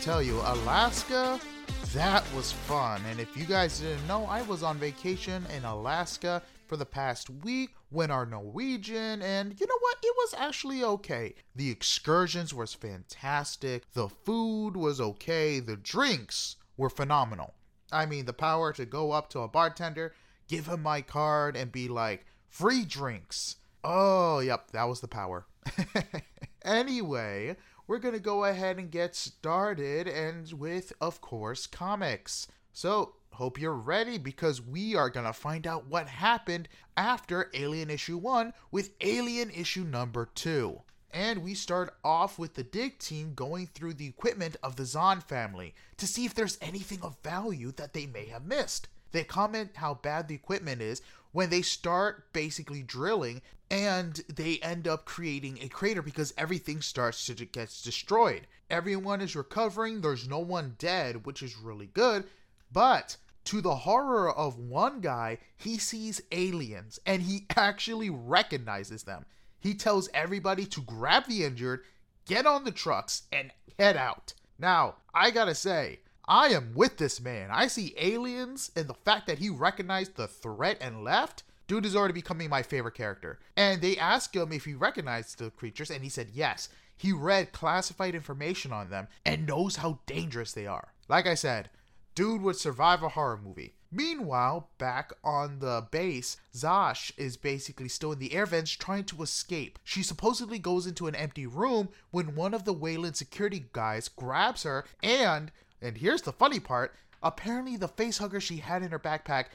tell you, Alaska, that was fun. And if you guys didn't know, I was on vacation in Alaska for the past week, went our Norwegian, and you know what? It was actually okay. The excursions was fantastic. The food was okay. The drinks were phenomenal. I mean, the power to go up to a bartender, give him my card, and be like, free drinks. Oh, yep, that was the power. anyway, we're going to go ahead and get started and with of course comics. So, hope you're ready because we are going to find out what happened after Alien issue 1 with Alien issue number 2. And we start off with the dig team going through the equipment of the Zahn family to see if there's anything of value that they may have missed. They comment how bad the equipment is when they start basically drilling and they end up creating a crater because everything starts to get destroyed. Everyone is recovering, there's no one dead, which is really good, but to the horror of one guy, he sees aliens and he actually recognizes them. He tells everybody to grab the injured, get on the trucks, and head out. Now, I gotta say, I am with this man. I see aliens, and the fact that he recognized the threat and left, dude is already becoming my favorite character. And they asked him if he recognized the creatures, and he said yes. He read classified information on them and knows how dangerous they are. Like I said, dude would survive a horror movie. Meanwhile, back on the base, Zash is basically still in the air vents trying to escape. She supposedly goes into an empty room when one of the Weyland security guys grabs her and and here's the funny part apparently, the face hugger she had in her backpack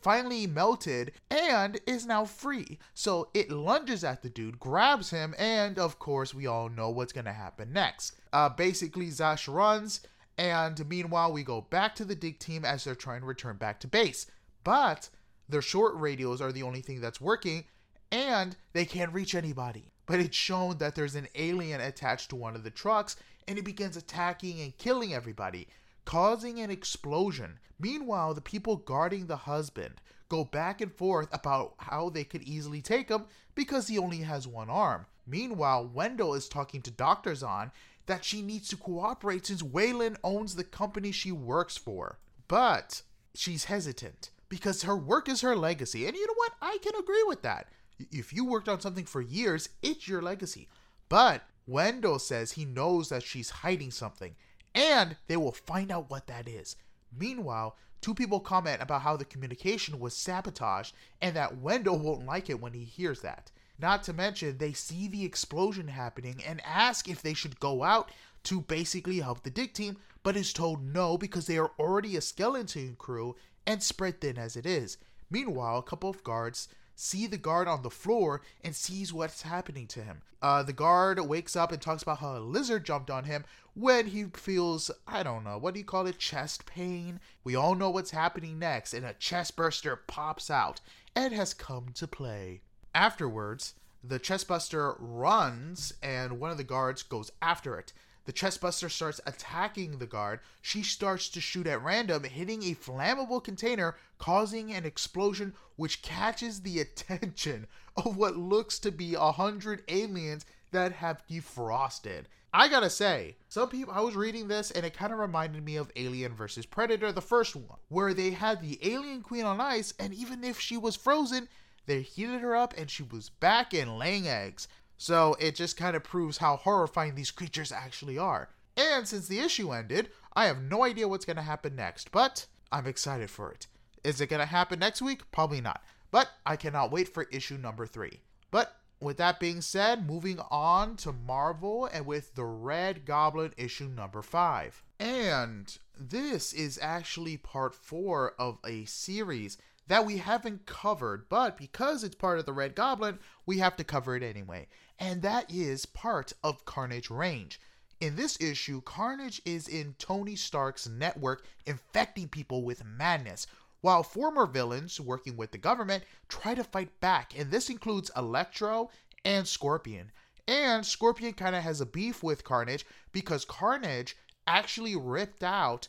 finally melted and is now free. So it lunges at the dude, grabs him, and of course, we all know what's gonna happen next. Uh, basically, Zash runs, and meanwhile, we go back to the dig team as they're trying to return back to base. But their short radios are the only thing that's working, and they can't reach anybody. But it's shown that there's an alien attached to one of the trucks, and it begins attacking and killing everybody, causing an explosion. Meanwhile, the people guarding the husband go back and forth about how they could easily take him because he only has one arm. Meanwhile, Wendell is talking to Dr. Zahn that she needs to cooperate since Weyland owns the company she works for. But she's hesitant because her work is her legacy. And you know what? I can agree with that. If you worked on something for years, it's your legacy. But Wendell says he knows that she's hiding something, and they will find out what that is. Meanwhile, two people comment about how the communication was sabotaged and that Wendell won't like it when he hears that. Not to mention, they see the explosion happening and ask if they should go out to basically help the dig team, but is told no because they are already a skeleton crew and spread thin as it is. Meanwhile, a couple of guards see the guard on the floor and sees what's happening to him. Uh, the guard wakes up and talks about how a lizard jumped on him when he feels, I don't know, what do you call it, chest pain? We all know what's happening next, and a chest burster pops out. Ed has come to play. Afterwards, the chestbuster runs and one of the guards goes after it. The chestbuster starts attacking the guard. She starts to shoot at random, hitting a flammable container, causing an explosion which catches the attention of what looks to be a hundred aliens that have defrosted. I gotta say, some people, I was reading this and it kind of reminded me of Alien versus Predator, the first one, where they had the alien queen on ice, and even if she was frozen, they heated her up and she was back and laying eggs. So it just kind of proves how horrifying these creatures actually are. And since the issue ended, I have no idea what's going to happen next, but I'm excited for it. Is it going to happen next week? Probably not. But I cannot wait for issue number three. But with that being said, moving on to Marvel and with the Red Goblin issue number five. And this is actually part four of a series that we haven't covered, but because it's part of the Red Goblin, we have to cover it anyway. And that is part of Carnage Reigns. In this issue, Carnage is in Tony Stark's network infecting people with madness, while former villains working with the government try to fight back, and this includes Electro and Scorpion. And Scorpion kind of has a beef with Carnage because Carnage actually ripped out,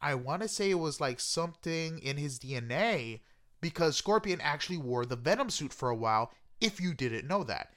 I want to say it was like something in his DNA because Scorpion actually wore the Venom suit for a while, if you didn't know that.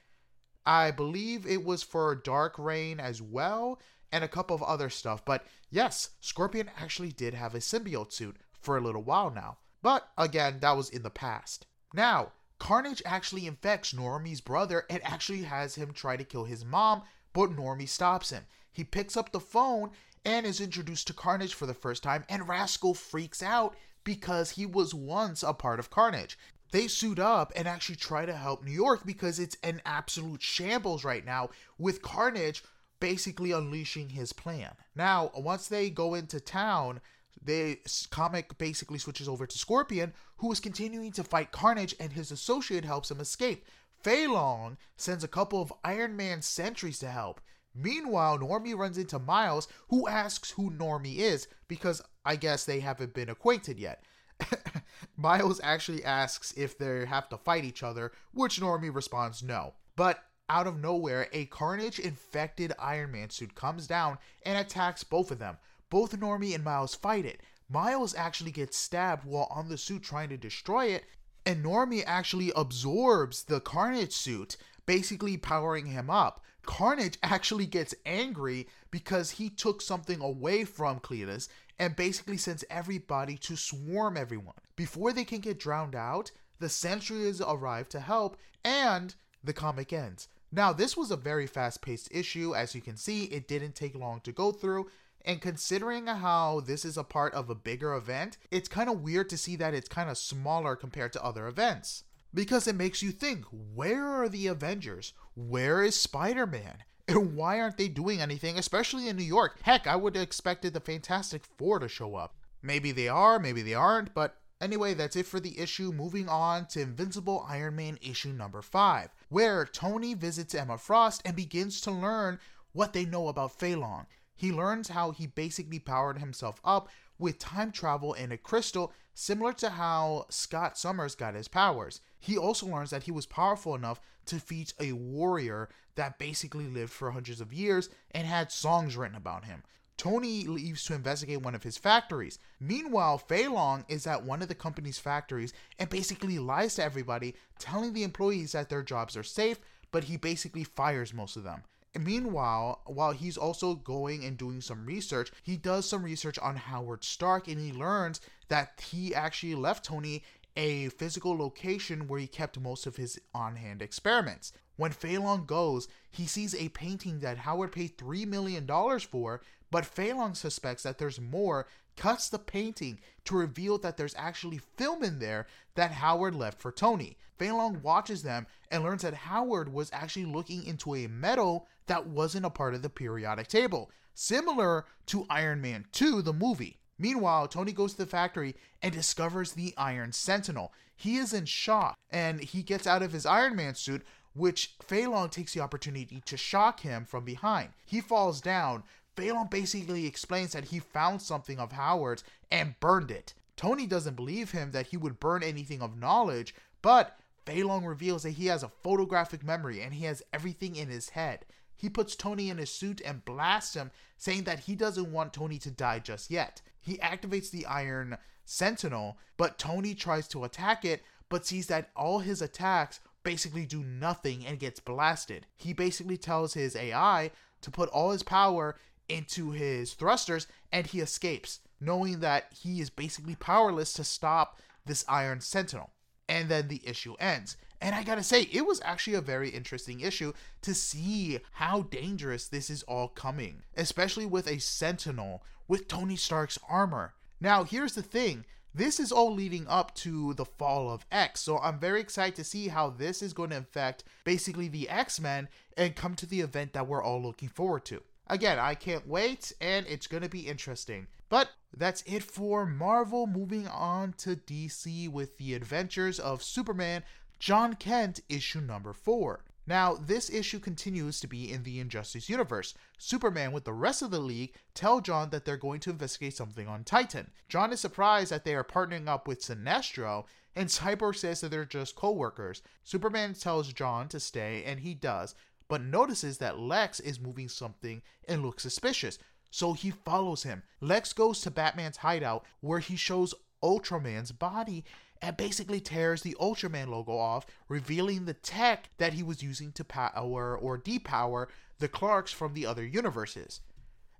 I believe it was for Dark Reign as well, and a couple of other stuff. But yes, Scorpion actually did have a symbiote suit for a little while now. But again, that was in the past. Now, Carnage actually infects Normie's brother and actually has him try to kill his mom, but Normie stops him. He picks up the phone and is introduced to Carnage for the first time, and Rascal freaks out because he was once a part of Carnage. They suit up and actually try to help New York because it's an absolute shambles right now with Carnage basically unleashing his plan. Now, once they go into town, the comic basically switches over to Scorpion, who is continuing to fight Carnage, and his associate helps him escape. Fei Long sends a couple of Iron Man sentries to help. Meanwhile, Normie runs into Miles, who asks who Normie is because I guess they haven't been acquainted yet. Miles actually asks if they have to fight each other, which Normie responds no. But out of nowhere, a Carnage infected Iron Man suit comes down and attacks both of them. Both Normie and Miles fight it. Miles actually gets stabbed while on the suit trying to destroy it, and Normie actually absorbs the Carnage suit, basically powering him up. Carnage actually gets angry because he took something away from Cletus and basically sends everybody to swarm everyone. Before they can get drowned out, the sentries arrive to help, and the comic ends. Now, this was a very fast paced issue. As you can see, it didn't take long to go through. And considering how this is a part of a bigger event, it's kind of weird to see that it's kind of smaller compared to other events. Because it makes you think where are the Avengers? Where is Spider Man? And why aren't they doing anything, especially in New York? Heck, I would have expected the Fantastic Four to show up. Maybe they are, maybe they aren't, but Anyway, that's it for the issue. Moving on to Invincible Iron Man issue number 5, where Tony visits Emma Frost and begins to learn what they know about Fei He learns how he basically powered himself up with time travel and a crystal, similar to how Scott Summers got his powers. He also learns that he was powerful enough to defeat a warrior that basically lived for hundreds of years and had songs written about him. Tony leaves to investigate one of his factories. Meanwhile, Fei Long is at one of the company's factories and basically lies to everybody, telling the employees that their jobs are safe, but he basically fires most of them. Meanwhile, while he's also going and doing some research, he does some research on Howard Stark and he learns that he actually left Tony a physical location where he kept most of his on hand experiments. When Long goes, he sees a painting that Howard paid $3 million for, but Long suspects that there's more, cuts the painting to reveal that there's actually film in there that Howard left for Tony. Long watches them and learns that Howard was actually looking into a metal that wasn't a part of the periodic table, similar to Iron Man 2, the movie. Meanwhile, Tony goes to the factory and discovers the Iron Sentinel. He is in shock and he gets out of his Iron Man suit, which Fei Long takes the opportunity to shock him from behind. He falls down. Fei Long basically explains that he found something of Howard's and burned it. Tony doesn't believe him that he would burn anything of knowledge, but Fei Long reveals that he has a photographic memory and he has everything in his head. He puts Tony in his suit and blasts him, saying that he doesn't want Tony to die just yet. He activates the Iron Sentinel, but Tony tries to attack it, but sees that all his attacks basically do nothing and gets blasted. He basically tells his AI to put all his power into his thrusters and he escapes, knowing that he is basically powerless to stop this Iron Sentinel. And then the issue ends. And I gotta say, it was actually a very interesting issue to see how dangerous this is all coming, especially with a Sentinel with Tony Stark's armor. Now, here's the thing this is all leading up to the fall of X. So I'm very excited to see how this is going to affect basically the X Men and come to the event that we're all looking forward to. Again, I can't wait and it's going to be interesting. But that's it for Marvel. Moving on to DC with the adventures of Superman, Jon Kent, issue number 4. Now, this issue continues to be in the Injustice universe. Superman, with the rest of the League, tell Jon that they're going to investigate something on Titan. Jon is surprised that they are partnering up with Sinestro, and Cyborg says that they're just co workers. Superman tells Jon to stay, and he does, but notices that Lex is moving something and looks suspicious. So he follows him. Lex goes to Batman's hideout where he shows Ultraman's body and basically tears the Ultraman logo off, revealing the tech that he was using to power or depower the Clarks from the other universes.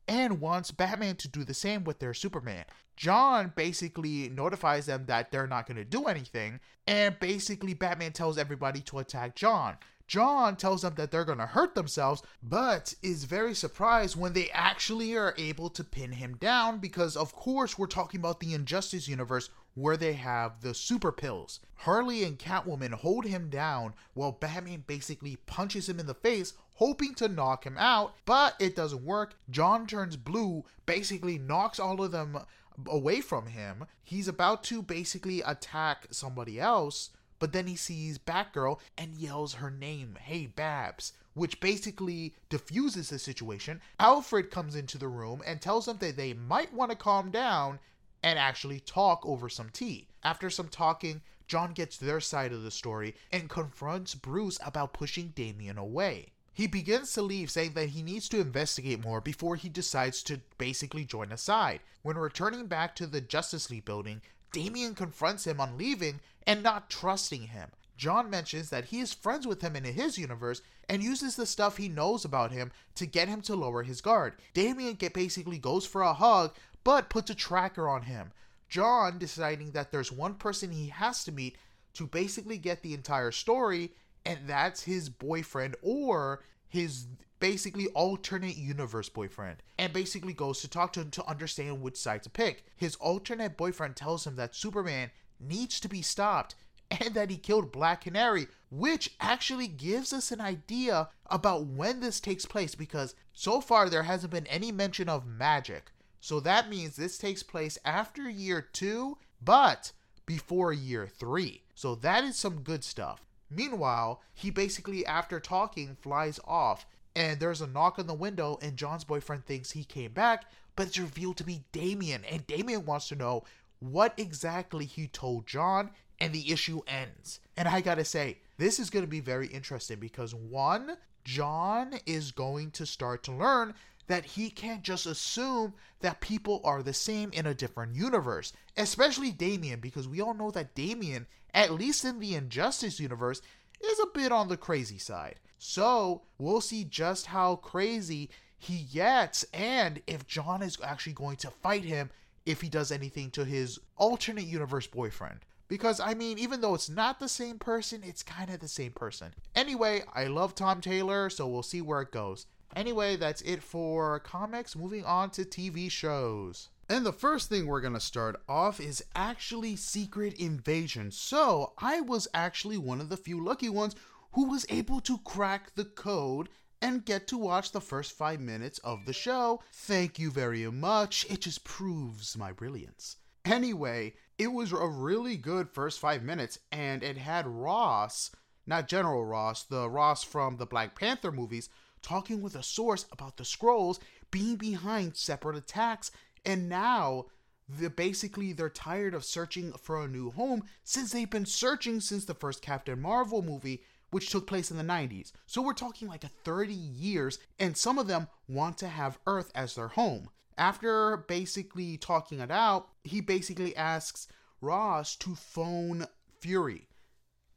And wants Batman to do the same with their Superman. Jon basically notifies them that they're not going to do anything, and basically Batman tells everybody to attack Jon. Jon tells them that they're going to hurt themselves, but is very surprised when they actually are able to pin him down because, of course, we're talking about the Injustice universe where they have the super pills. Harley and Catwoman hold him down while Batman basically punches him in the face, hoping to knock him out, but it doesn't work. Jon turns blue, basically knocks all of them away from him. He's about to basically attack somebody else but then he sees Batgirl and yells her name, Hey Babs, which basically diffuses the situation. Alfred comes into the room and tells them that they might want to calm down and actually talk over some tea. After some talking, Jon gets their side of the story and confronts Bruce about pushing Damian away. He begins to leave, saying that he needs to investigate more before he decides to basically join a side. When returning back to the Justice League building, Damian confronts him on leaving and not trusting him. Jon mentions that he is friends with him in his universe and uses the stuff he knows about him to get him to lower his guard. Damian basically goes for a hug but puts a tracker on him. Jon deciding that there's one person he has to meet to basically get the entire story, and that's his boyfriend or his basically alternate universe boyfriend and basically goes to talk to him to understand which side to pick. His alternate boyfriend tells him that Superman needs to be stopped and that he killed Black Canary, which actually gives us an idea about when this takes place because so far there hasn't been any mention of magic. So that means this takes place after year two, but before year three. So that is some good stuff. Meanwhile, he basically, after talking, flies off and there's a knock on the window, and Jon's boyfriend thinks he came back, but it's revealed to be Damian, and Damian wants to know what exactly he told Jon, and the issue ends. And I gotta say, this is gonna be very interesting because one, Jon is going to start to learn that he can't just assume that people are the same in a different universe, especially Damian, because we all know that Damian, at least in the Injustice universe, is a bit on the crazy side. So we'll see just how crazy he gets and if Jon is actually going to fight him if he does anything to his alternate universe boyfriend. Because, I mean, even though it's not the same person, it's kind of the same person. Anyway, I love Tom Taylor, so we'll see where it goes. Anyway, that's it for comics. Moving on to TV shows. And the first thing we're going to start off is actually Secret Invasion. So, I was actually one of the few lucky ones who was able to crack the code and get to watch the first five minutes of the show. Thank you very much. It just proves my brilliance. Anyway, it was a really good first five minutes, and it had Ross, not General Ross, the Ross from the Black Panther movies, talking with a source about the Skrulls being behind separate attacks, and now the basically they're tired of searching for a new home since they've been searching since the first Captain Marvel movie which took place in the 90s. So we're talking like a 30 years, and some of them want to have Earth as their home. After basically talking it out, he basically asks Ross to phone Fury.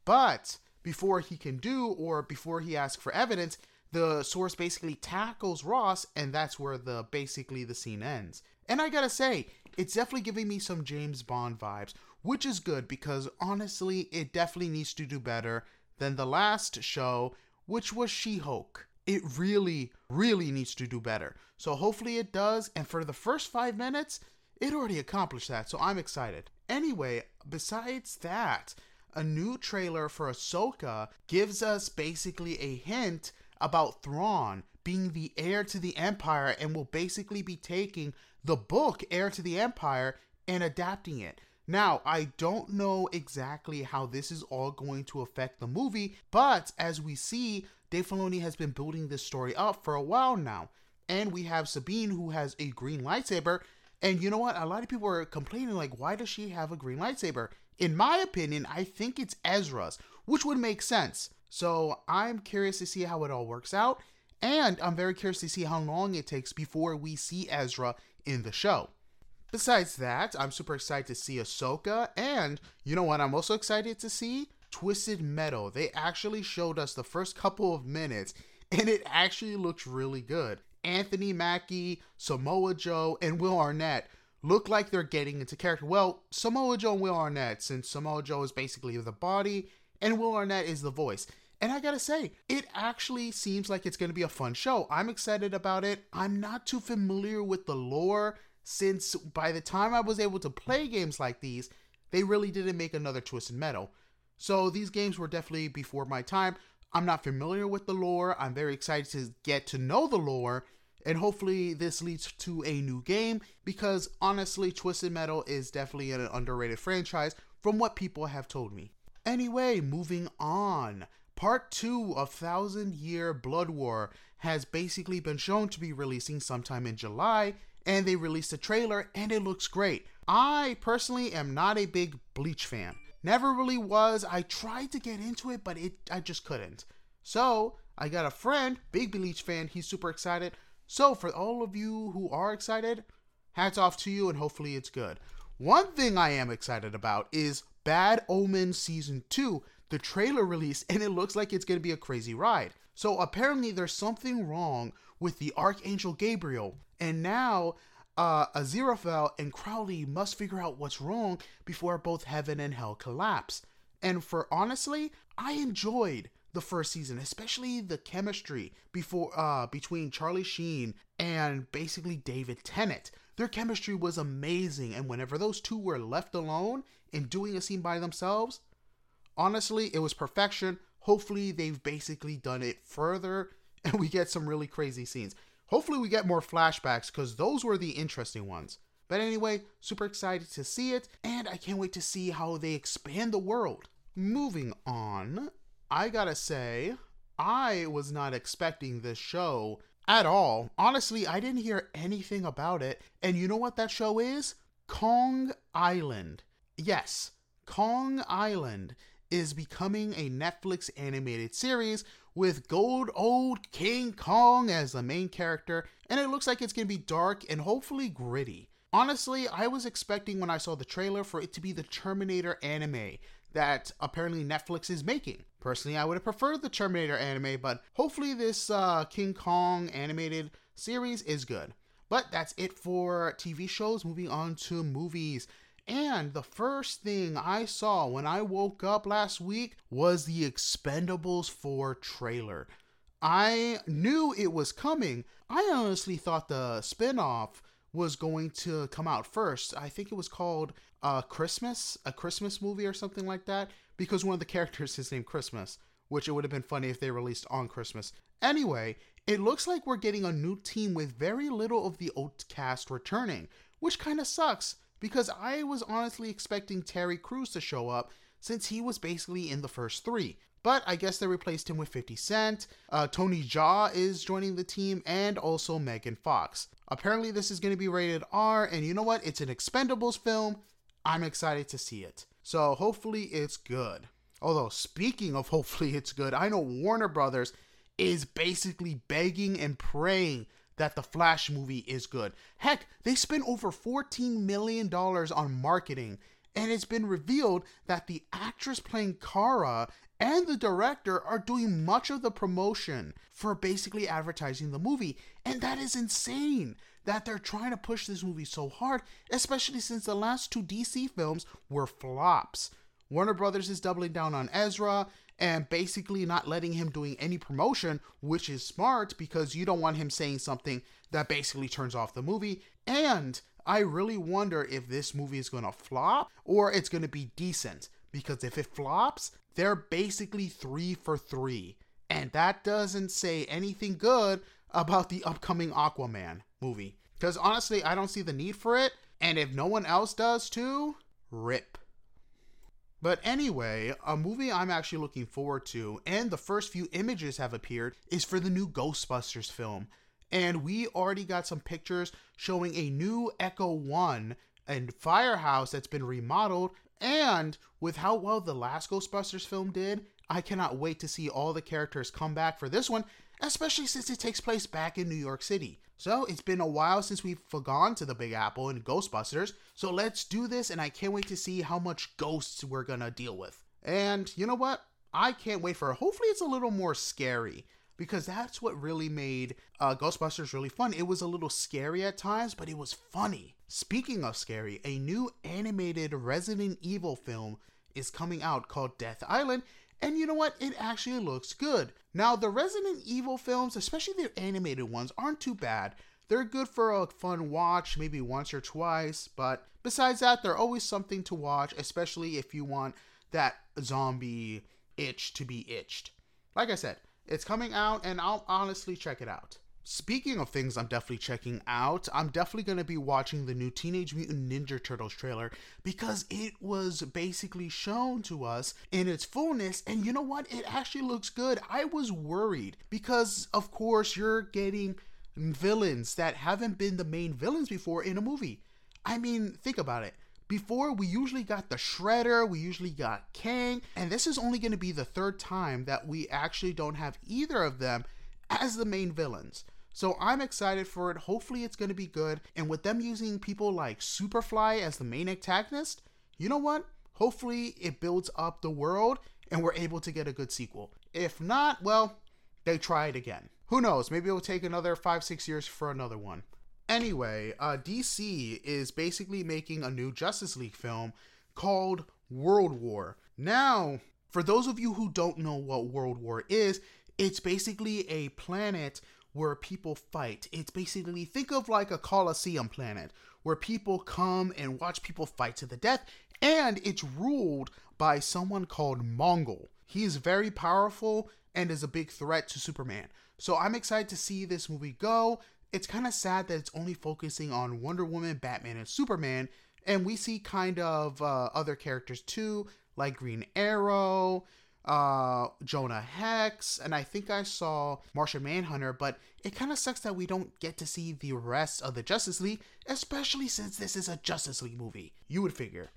But before he can do, or before he asks for evidence, the source basically tackles Ross, and that's where the basically the scene ends. And I gotta say, it's definitely giving me some James Bond vibes, which is good because honestly, it definitely needs to do better than the last show, which was She Hulk. It really, really needs to do better. So hopefully it does. And for the first five minutes, it already accomplished that. So I'm excited. Anyway, besides that, a new trailer for Ahsoka gives us basically a hint about Thrawn being the heir to the Empire and will basically be taking the book Heir to the Empire and adapting it. Now, I don't know exactly how this is all going to affect the movie, but as we see, Dave Filoni has been building this story up for a while now. And we have Sabine who has a green lightsaber. And you know what? A lot of people are complaining, like, why does she have a green lightsaber? In my opinion, I think it's Ezra's, which would make sense. So I'm curious to see how it all works out. And I'm very curious to see how long it takes before we see Ezra in the show. Besides that, I'm super excited to see Ahsoka, and you know what I'm also excited to see? Twisted Metal. They actually showed us the first couple of minutes, and it actually looks really good. Anthony Mackie, Samoa Joe, and Will Arnett look like they're getting into character. Well, Samoa Joe and Will Arnett, since Samoa Joe is basically the body and Will Arnett is the voice. And I gotta say, it actually seems like it's gonna be a fun show. I'm excited about it. I'm not too familiar with the lore since by the time I was able to play games like these, they really didn't make another Twisted Metal. So these games were definitely before my time. I'm not familiar with the lore. I'm very excited to get to know the lore and hopefully, this leads to a new game because honestly, Twisted Metal is definitely an underrated franchise from what people have told me. Anyway, moving on. Part 2 of Thousand Year Blood War has basically been shown to be releasing sometime in July, and they released a trailer and it looks great. I personally am not a big Bleach fan. Never really was. I tried to get into it, but it I just couldn't. So, I got a friend, big Bleach fan, he's super excited. So, for all of you who are excited, hats off to you and hopefully it's good. One thing I am excited about is Bad Omen Season 2. The trailer released and it looks like it's going to be a crazy ride. So, apparently, there's something wrong with the Archangel Gabriel, and now uh, Aziraphale and Crowley must figure out what's wrong before both heaven and hell collapse. And for honestly, I enjoyed the first season, especially the chemistry before uh between Charlie Sheen and basically David Tennant. Their chemistry was amazing, and whenever those two were left alone and doing a scene by themselves, honestly, it was perfection. Hopefully, they've basically done it further, and we get some really crazy scenes. Hopefully, we get more flashbacks because those were the interesting ones. But anyway, super excited to see it, and I can't wait to see how they expand the world. Moving on, I gotta say, I was not expecting this show at all. Honestly, I didn't hear anything about it. And you know what that show is? Kong Island. Yes, Kong Island is becoming a Netflix animated series with gold old King Kong as the main character, and it looks like it's gonna be dark and hopefully gritty. Honestly, I was expecting when I saw the trailer for it to be the Terminator anime that apparently Netflix is making. Personally, I would have preferred the Terminator anime, but hopefully this uh, King Kong animated series is good. But that's it for TV shows. Moving on to movies. And the first thing I saw when I woke up last week was the Expendables 4 trailer. I knew it was coming. I honestly thought the spinoff was going to come out first. I think it was called uh, Christmas, a Christmas movie or something like that, because one of the characters is named Christmas, which it would have been funny if they released on Christmas. Anyway, it looks like we're getting a new team with very little of the old cast returning, which kind of sucks because I was honestly expecting Terry Crews to show up since he was basically in the first three. But I guess they replaced him with 50 Cent. Uh, Tony Jaa is joining the team, and also Megan Fox. Apparently, this is going to be rated R, and you know what? It's an Expendables film. I'm excited to see it. So hopefully, it's good. Although, speaking of hopefully it's good, I know Warner Brothers is basically begging and praying that the Flash movie is good. Heck, they spent over $14 million on marketing, and it's been revealed that the actress playing Kara and the director are doing much of the promotion for basically advertising the movie. And that is insane that they're trying to push this movie so hard, especially since the last two DC films were flops. Warner Brothers is doubling down on Ezra and basically not letting him doing any promotion, which is smart because you don't want him saying something that basically turns off the movie. And I really wonder if this movie is going to flop or it's going to be decent because if it flops, they're basically three for three. And that doesn't say anything good about the upcoming Aquaman movie. Because honestly, I don't see the need for it. And if no one else does too, rip. But anyway, a movie I'm actually looking forward to, and the first few images have appeared, is for the new Ghostbusters film. And we already got some pictures showing a new Ecto 1 and firehouse that's been remodeled and with how well the last Ghostbusters film did, I cannot wait to see all the characters come back for this one, especially since it takes place back in New York City. So it's been a while since we've gone to the Big Apple and Ghostbusters, so let's do this, and I can't wait to see how much ghosts we're gonna deal with. And you know what? I can't wait for it. Hopefully, it's a little more scary because that's what really made uh, Ghostbusters really fun. It was a little scary at times, but it was funny. Speaking of scary, a new animated Resident Evil film is coming out called Death Island, and you know what? It actually looks good. Now, the Resident Evil films, especially the animated ones, aren't too bad. They're good for a fun watch, maybe once or twice, but besides that, they're always something to watch, especially if you want that zombie itch to be itched. Like I said, it's coming out and I'll honestly check it out. Speaking of things I'm definitely checking out, I'm definitely going to be watching the new Teenage Mutant Ninja Turtles trailer because it was basically shown to us in its fullness. And you know what? It actually looks good. I was worried because, of course, you're getting villains that haven't been the main villains before in a movie. I mean, think about it. Before, we usually got the Shredder, we usually got Krang, and this is only going to be the third time that we actually don't have either of them as the main villains. So I'm excited for it. Hopefully, it's going to be good. And with them using people like Superfly as the main antagonist, you know what? Hopefully, it builds up the world and we're able to get a good sequel. If not, well, they try it again. Who knows? Maybe it'll take another five, six years for another one. Anyway, uh, DC is basically making a new Justice League film called World War. Now, for those of you who don't know what World War is, it's basically a planet where people fight. It's basically think of like a Colosseum planet where people come and watch people fight to the death, and it's ruled by someone called Mongul. He is very powerful and is a big threat to Superman. So I'm excited to see this movie go it's kind of sad that it's only focusing on Wonder Woman, Batman, and Superman, and we see kind of uh, other characters too, like Green Arrow, uh, Jonah Hex, and I think I saw Martian Manhunter, but it kind of sucks that we don't get to see the rest of the Justice League, especially since this is a Justice League movie. You would figure.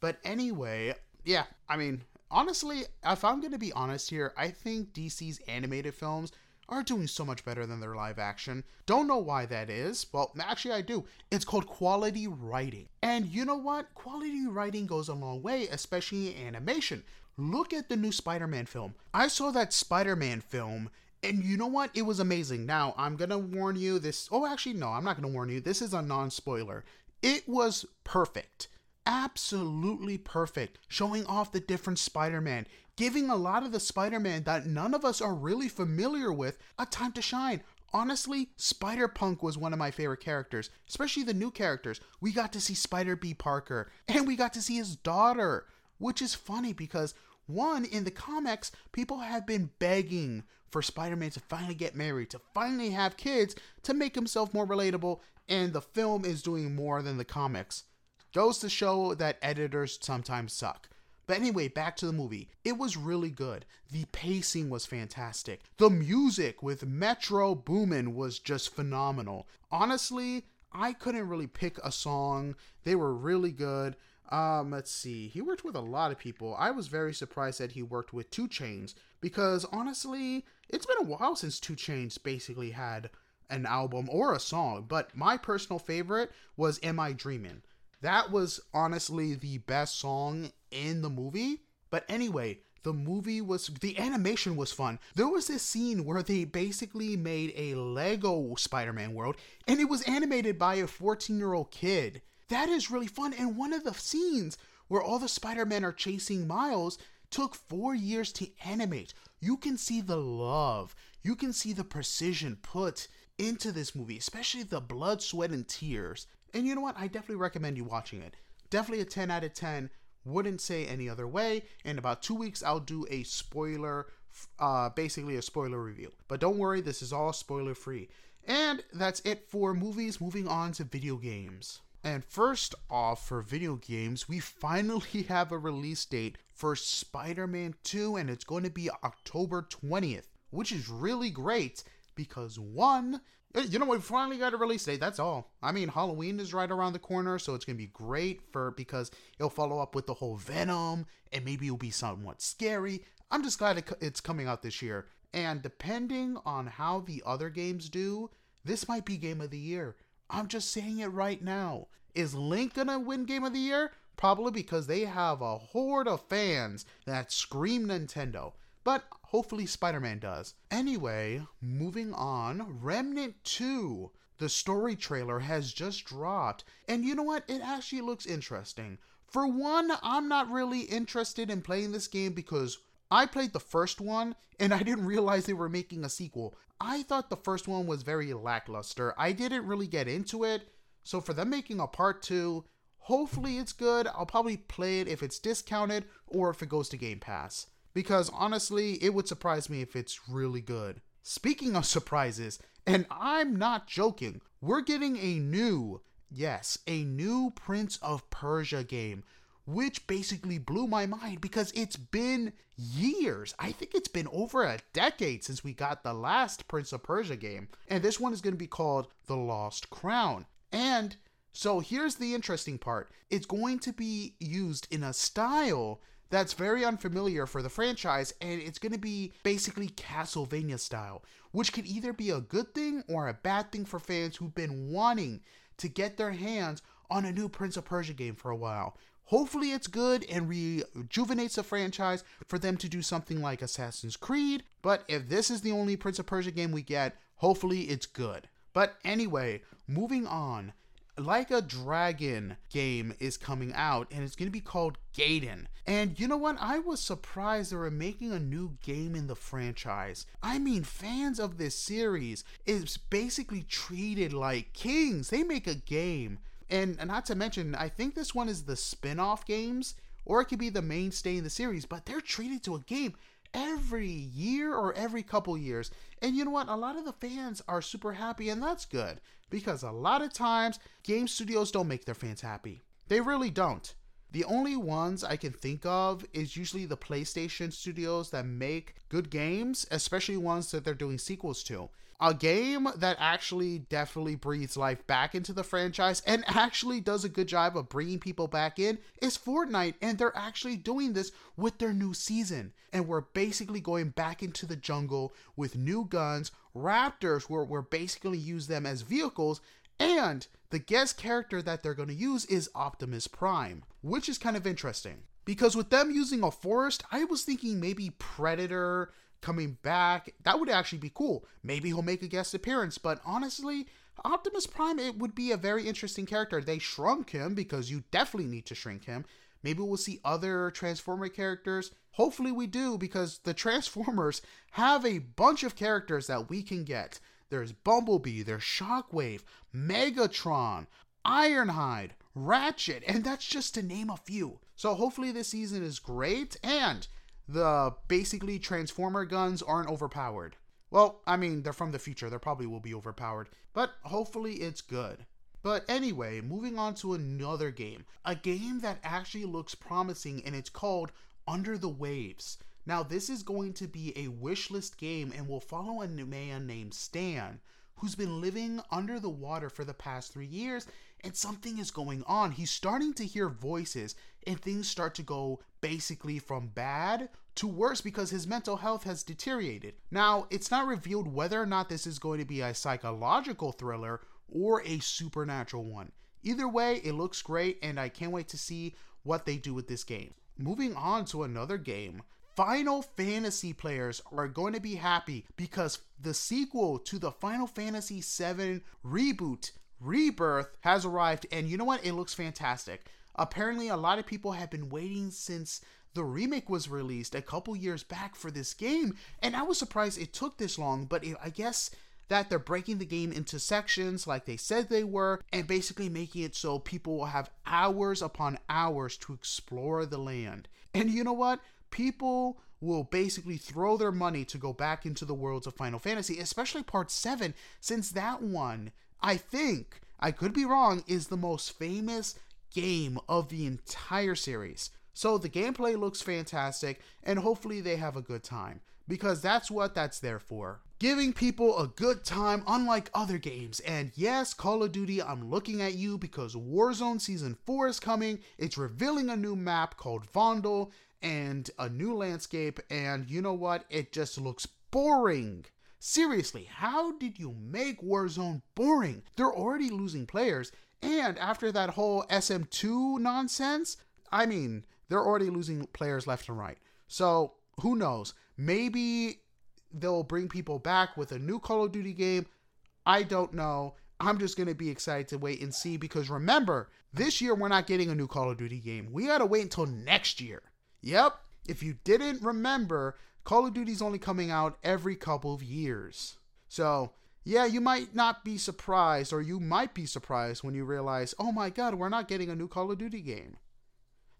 But anyway, yeah, I mean, honestly, if I'm going to be honest here, I think DC's animated films are doing so much better than their live action. Don't know why that is. Well, actually, I do. It's called quality writing. And you know what? Quality writing goes a long way, especially in animation. Look at the new Spider Man film. I saw that Spider Man film. And you know what? It was amazing. Now, I'm going to warn you this. Oh, actually, no, I'm not going to warn you. This is a non spoiler. It was perfect absolutely perfect, showing off the different Spider Man, giving a lot of the Spider Man that none of us are really familiar with a time to shine. Honestly, Spider Punk was one of my favorite characters, especially the new characters. We got to see Spider B Parker, and we got to see his daughter, which is funny because, one, in the comics, people have been begging for Spider Man to finally get married, to finally have kids, to make himself more relatable, and the film is doing more than the comics. Goes to show that editors sometimes suck. But anyway, back to the movie. It was really good. The pacing was fantastic. The music with Metro Boomin was just phenomenal. Honestly, I couldn't really pick a song. They were really good. Um, let's see. He worked with a lot of people. I was very surprised that he worked with 2 Chainz because honestly, it's been a while since 2 Chainz basically had an album or a song. But my personal favorite was Am I Dreaming? That was honestly the best song in the movie. But anyway, the movie was the animation was fun. There was this scene where they basically made a Lego Spider-Man world and it was animated by a 14-year-old kid. That is really fun and one of the scenes where all the Spider-Men are chasing Miles took 4 years to animate. You can see the love. You can see the precision put into this movie, especially the blood, sweat and tears. And you know what? I definitely recommend you watching it. Definitely a 10 out of 10 wouldn't say any other way. In about two weeks, I'll do a spoiler, uh, basically a spoiler review. But don't worry, this is all spoiler free. And that's it for movies. Moving on to video games. And first off, for video games, we finally have a release date for Spider Man 2, and it's going to be October 20th, which is really great because one, eh, you know, we finally got a release date. That's all. I mean, Halloween is right around the corner, so it's gonna be great for because it'll follow up with the whole Venom, and maybe it'll be somewhat scary. I'm just glad it's coming out this year. And depending on how the other games do, this might be game of the year. I'm just saying it right now. Is Link gonna win game of the year? Probably because they have a horde of fans that scream Nintendo. But hopefully Spider Man does. Anyway, moving on Remnant 2. The story trailer has just dropped, and you know what? It actually looks interesting. For one, I'm not really interested in playing this game because I played the first one and I didn't realize they were making a sequel. I thought the first one was very lackluster. I didn't really get into it. So for them making a part two, hopefully it's good. I'll probably play it if it's discounted or if it goes to Game Pass. Because honestly, it would surprise me if it's really good. Speaking of surprises, and I'm not joking, we're getting a new, yes, a new Prince of Persia game which basically blew my mind because it's been years. I think it's been over a decade since we got the last Prince of Persia game. And this one is going to be called The Lost Crown. And so here's the interesting part it's going to be used in a style that's very unfamiliar for the franchise, and it's going to be basically Castlevania style, which could either be a good thing or a bad thing for fans who've been wanting to get their hands on a new Prince of Persia game for a while. Hopefully, it's good and rejuvenates the franchise for them to do something like Assassin's Creed. But if this is the only Prince of Persia game we get, hopefully it's good. But anyway, moving on. Like a Dragon game is coming out and it's going to be called Gaiden. And you know what? I was surprised they were making a new game in the franchise. I mean, fans of this series is basically treated like kings. They make a game and not to mention, I think this one is the spin off games, or it could be the mainstay in the series, but they're treated to a game every year or every couple years. And you know what? A lot of the fans are super happy, and that's good because a lot of times game studios don't make their fans happy. They really don't. The only ones I can think of is usually the PlayStation studios that make good games, especially ones that they're doing sequels to. A game that actually definitely breathes life back into the franchise and actually does a good job of bringing people back in is Fortnite, and they're actually doing this with their new season. And we're basically going back into the jungle with new guns, raptors, where we're basically use them as vehicles, and the guest character that they're going to use is Optimus Prime, which is kind of interesting. Because with them using a forest, I was thinking maybe Predator coming back. That would actually be cool. Maybe he'll make a guest appearance, but honestly, Optimus Prime, it would be a very interesting character. They shrunk him because you definitely need to shrink him. Maybe we'll see other Transformer characters. Hopefully, we do because the Transformers have a bunch of characters that we can get. There's Bumblebee, there's Shockwave, Megatron, Ironhide, Ratchet, and that's just to name a few. So hopefully this season is great and the basically Transformer guns aren't overpowered. Well, I mean, they're from the future. They probably will be overpowered, but hopefully it's good. But anyway, moving on to another game. A game that actually looks promising and it's called Under the Waves. Now, this is going to be a wishlist game and will follow a man named Stan who's been living under the water for the past three years and something is going on. He's starting to hear voices and things start to go basically from bad to worse because his mental health has deteriorated. Now, it's not revealed whether or not this is going to be a psychological thriller or a supernatural one. Either way, it looks great and I can't wait to see what they do with this game. Moving on to another game, Final Fantasy players are going to be happy because the sequel to the Final Fantasy VII reboot, Rebirth, has arrived. And you know what? It looks fantastic. Apparently, a lot of people have been waiting since the remake was released a couple years back for this game. And I was surprised it took this long, but it, I guess that they're breaking the game into sections like they said they were and basically making it so people will have hours upon hours to explore the land. And you know what? people will basically throw their money to go back into the worlds of Final Fantasy, especially part 7, since that one, I think, I could be wrong, is the most famous game of the entire series. So the gameplay looks fantastic, and hopefully they have a good time, because that's what that's there for. Giving people a good time, unlike other games. And yes, Call of Duty, I'm looking at you because Warzone Season 4 is coming. It's revealing a new map called Vondel, and a new landscape, and you know what? It just looks boring. Seriously, how did you make Warzone boring? They're already losing players, and after that whole SM2 nonsense, I mean, they're already losing players left and right. So, who knows? Maybe they'll bring people back with a new Call of Duty game. I don't know. I'm just going to be excited to wait and see because remember, this year we're not getting a new Call of Duty game. We got to wait until next year. Yep. If you didn't remember, Call of Duty's only coming out every couple of years. So, yeah, you might not be surprised, or you might be surprised when you realize, oh my god, we're not getting a new Call of Duty game.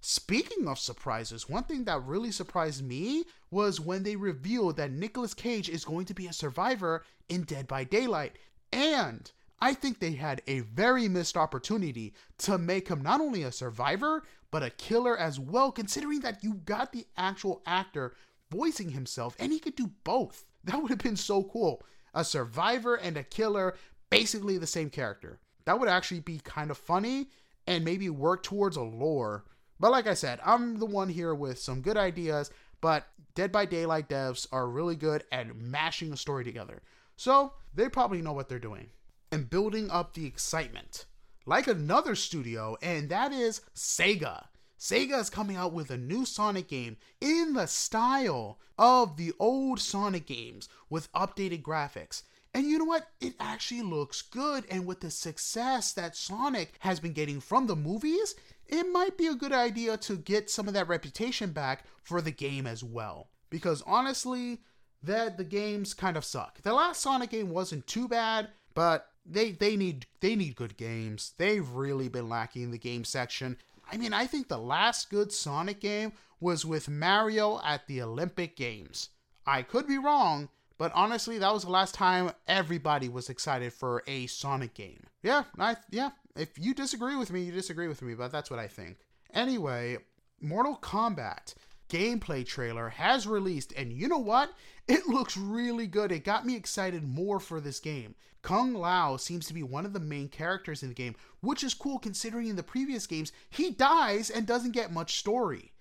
Speaking of surprises, one thing that really surprised me was when they revealed that Nicolas Cage is going to be a survivor in Dead by Daylight. And I think they had a very missed opportunity to make him not only a survivor, but a killer as well, considering that you got the actual actor voicing himself and he could do both. That would have been so cool. A survivor and a killer, basically the same character. That would actually be kind of funny and maybe work towards a lore. But like I said, I'm the one here with some good ideas, but Dead by Daylight devs are really good at mashing a story together. So they probably know what they're doing and building up the excitement. Like another studio, and that is Sega. Sega is coming out with a new Sonic game in the style of the old Sonic games with updated graphics. And you know what? It actually looks good. And with the success that Sonic has been getting from the movies, it might be a good idea to get some of that reputation back for the game as well. Because honestly, that the games kind of suck. The last Sonic game wasn't too bad, but they they need they need good games. They've really been lacking in the game section. I mean, I think the last good Sonic game was with Mario at the Olympic Games. I could be wrong, but honestly, that was the last time everybody was excited for a Sonic game. Yeah, I yeah. If you disagree with me, you disagree with me, but that's what I think. Anyway, Mortal Kombat gameplay trailer has released, and you know what? It looks really good. It got me excited more for this game. Kung Lao seems to be one of the main characters in the game, which is cool considering in the previous games he dies and doesn't get much story.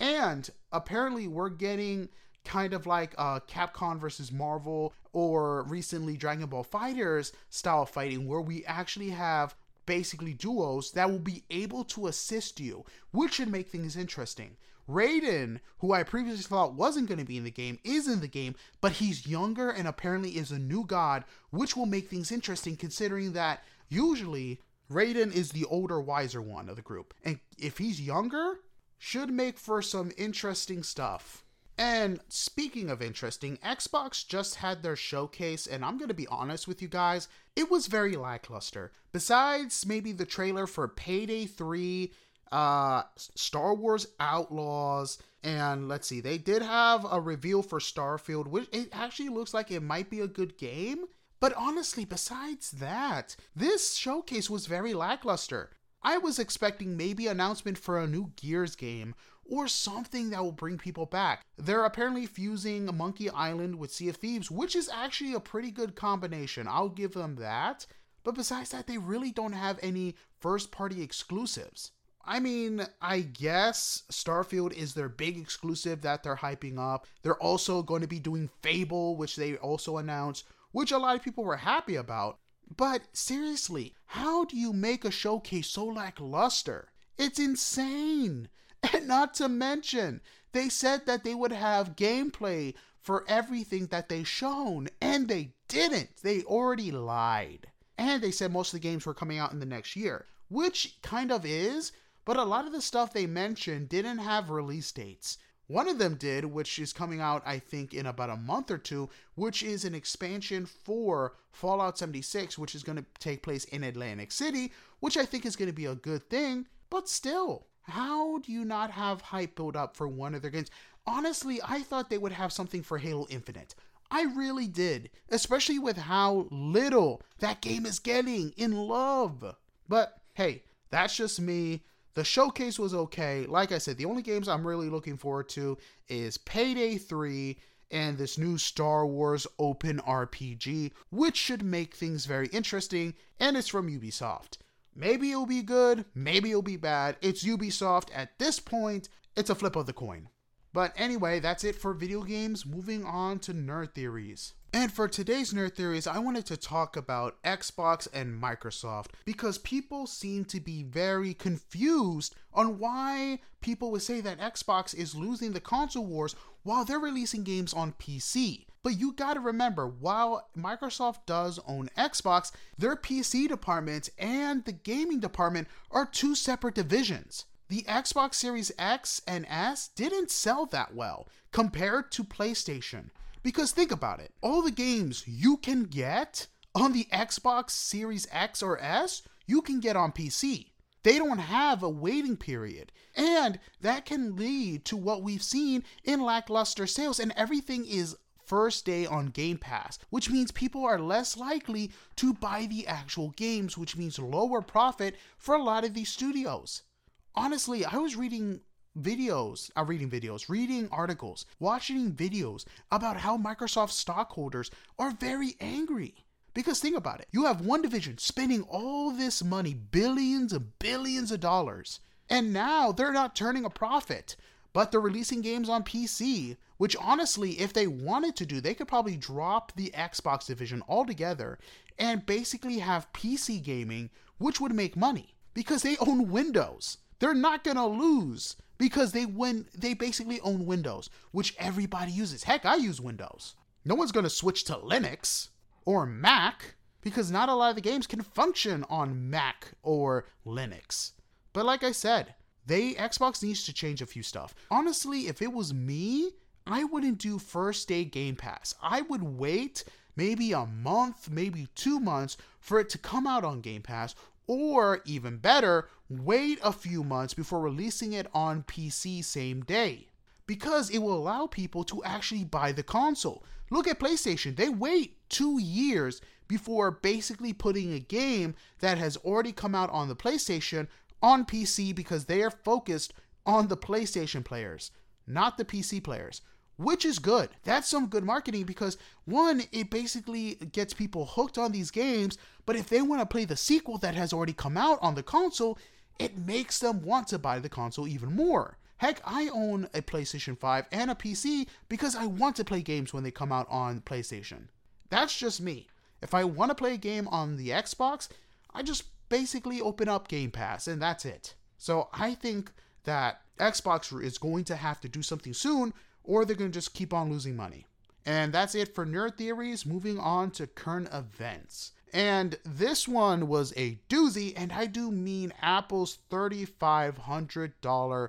And apparently, we're getting kind of like uh, Capcom versus Marvel or recently Dragon Ball FighterZ style fighting, where we actually have basically duos that will be able to assist you, which should make things interesting. Raiden, who I previously thought wasn't going to be in the game, is in the game, but he's younger and apparently is a new god, which will make things interesting considering that usually Raiden is the older, wiser one of the group. And if he's younger, should make for some interesting stuff. And speaking of interesting, Xbox just had their showcase, and I'm going to be honest with you guys, it was very lackluster. Besides maybe the trailer for Payday 3 uh Star Wars Outlaws and let's see they did have a reveal for Starfield which it actually looks like it might be a good game but honestly besides that this showcase was very lackluster I was expecting maybe announcement for a new Gears game or something that will bring people back. They're apparently fusing Monkey Island with Sea of Thieves, which is actually a pretty good combination. I'll give them that. But besides that, they really don't have any first party exclusives. I mean, I guess Starfield is their big exclusive that they're hyping up. They're also going to be doing Fable, which they also announced, which a lot of people were happy about. But seriously, how do you make a showcase so lackluster? It's insane. And not to mention, they said that they would have gameplay for everything that they shown, and they didn't. They already lied. And they said most of the games were coming out in the next year, which kind of is, but a lot of the stuff they mentioned didn't have release dates. One of them did, which is coming out, I think, in about a month or two, which is an expansion for Fallout 76, which is going to take place in Atlantic City, which I think is going to be a good thing. But still, how do you not have hype build up for one of their games? Honestly, I thought they would have something for Halo Infinite. I really did, especially with how little that game is getting in love. But hey, that's just me. The showcase was okay. Like I said, the only games I'm really looking forward to is Payday 3 and this new Star Wars open RPG, which should make things very interesting, and it's from Ubisoft. Maybe it'll be good, maybe it'll be bad. It's Ubisoft. At this point, it's a flip of the coin. But anyway, that's it for video games. Moving on to nerd theories. And for today's Nerd Theories, I wanted to talk about Xbox and Microsoft because people seem to be very confused on why people would say that Xbox is losing the console wars while they're releasing games on PC. But you gotta remember, while Microsoft does own Xbox, their PC department and the gaming department are two separate divisions. The Xbox Series X and S didn't sell that well compared to PlayStation. Because think about it all the games you can get on the Xbox Series X or S, you can get on PC. They don't have a waiting period. And that can lead to what we've seen in lackluster sales, and everything is first day on Game Pass, which means people are less likely to buy the actual games, which means lower profit for a lot of these studios. Honestly, I was reading videos, uh, reading videos, reading articles, watching videos about how Microsoft stockholders are very angry. Because think about it, you have one division spending all this money, billions and billions of dollars, and now they're not turning a profit, but they're releasing games on PC, which honestly, if they wanted to do, they could probably drop the Xbox division altogether and basically have PC gaming, which would make money because they own Windows. They're not going to lose because they win they basically own Windows, which everybody uses. Heck, I use Windows. No one's going to switch to Linux or Mac because not a lot of the games can function on Mac or Linux. But like I said, they Xbox needs to change a few stuff. Honestly, if it was me, I wouldn't do first day Game Pass. I would wait maybe a month, maybe 2 months for it to come out on Game Pass or even better, wait a few months before releasing it on PC same day. Because it will allow people to actually buy the console. Look at PlayStation, they wait two years before basically putting a game that has already come out on the PlayStation on PC because they are focused on the PlayStation players, not the PC players which is good. That's some good marketing because one, it basically gets people hooked on these games, but if they want to play the sequel that has already come out on the console, it makes them want to buy the console even more. Heck, I own a PlayStation 5 and a PC because I want to play games when they come out on PlayStation. That's just me. If I want to play a game on the Xbox, I just basically open up Game Pass and that's it. So I think that Xbox is going to have to do something soon or they're going to just keep on losing money. And that's it for Nerd Theories. Moving on to current events. And this one was a doozy, and I do mean Apple's $3,500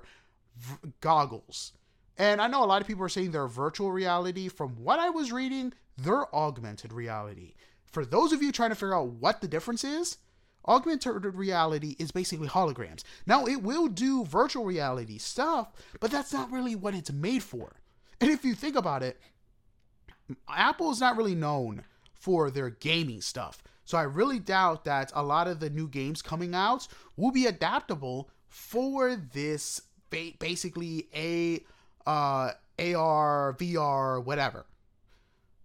v- goggles. And I know a lot of people are saying they're virtual reality. From what I was reading, they're augmented reality. For those of you trying to figure out what the difference is, augmented reality is basically holograms. Now, it will do virtual reality stuff, but that's not really what it's made for. And if you think about it, Apple is not really known for their gaming stuff. So I really doubt that a lot of the new games coming out will be adaptable for this basically a uh, AR, VR, whatever.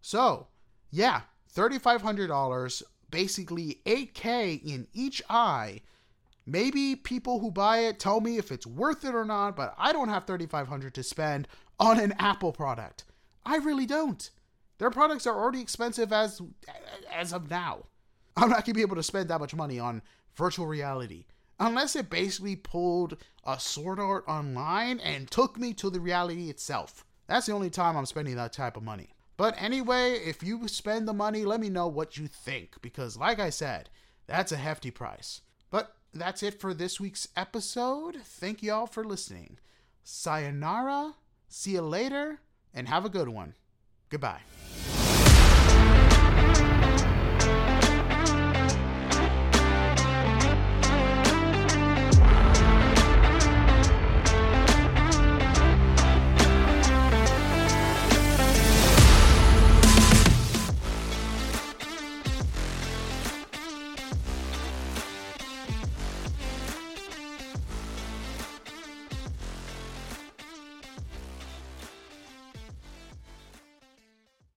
So, yeah, $3,500, basically 8K in each eye. Maybe people who buy it tell me if it's worth it or not, but I don't have 3500 to spend on an Apple product. I really don't. Their products are already expensive as as of now. I'm not gonna be able to spend that much money on virtual reality unless it basically pulled a Sword Art Online and took me to the reality itself. That's the only time I'm spending that type of money. But anyway, if you spend the money, let me know what you think because, like I said, that's a hefty price. But that's it for this week's episode. Thank you all for listening. Sayonara See you later and have a good one. Goodbye.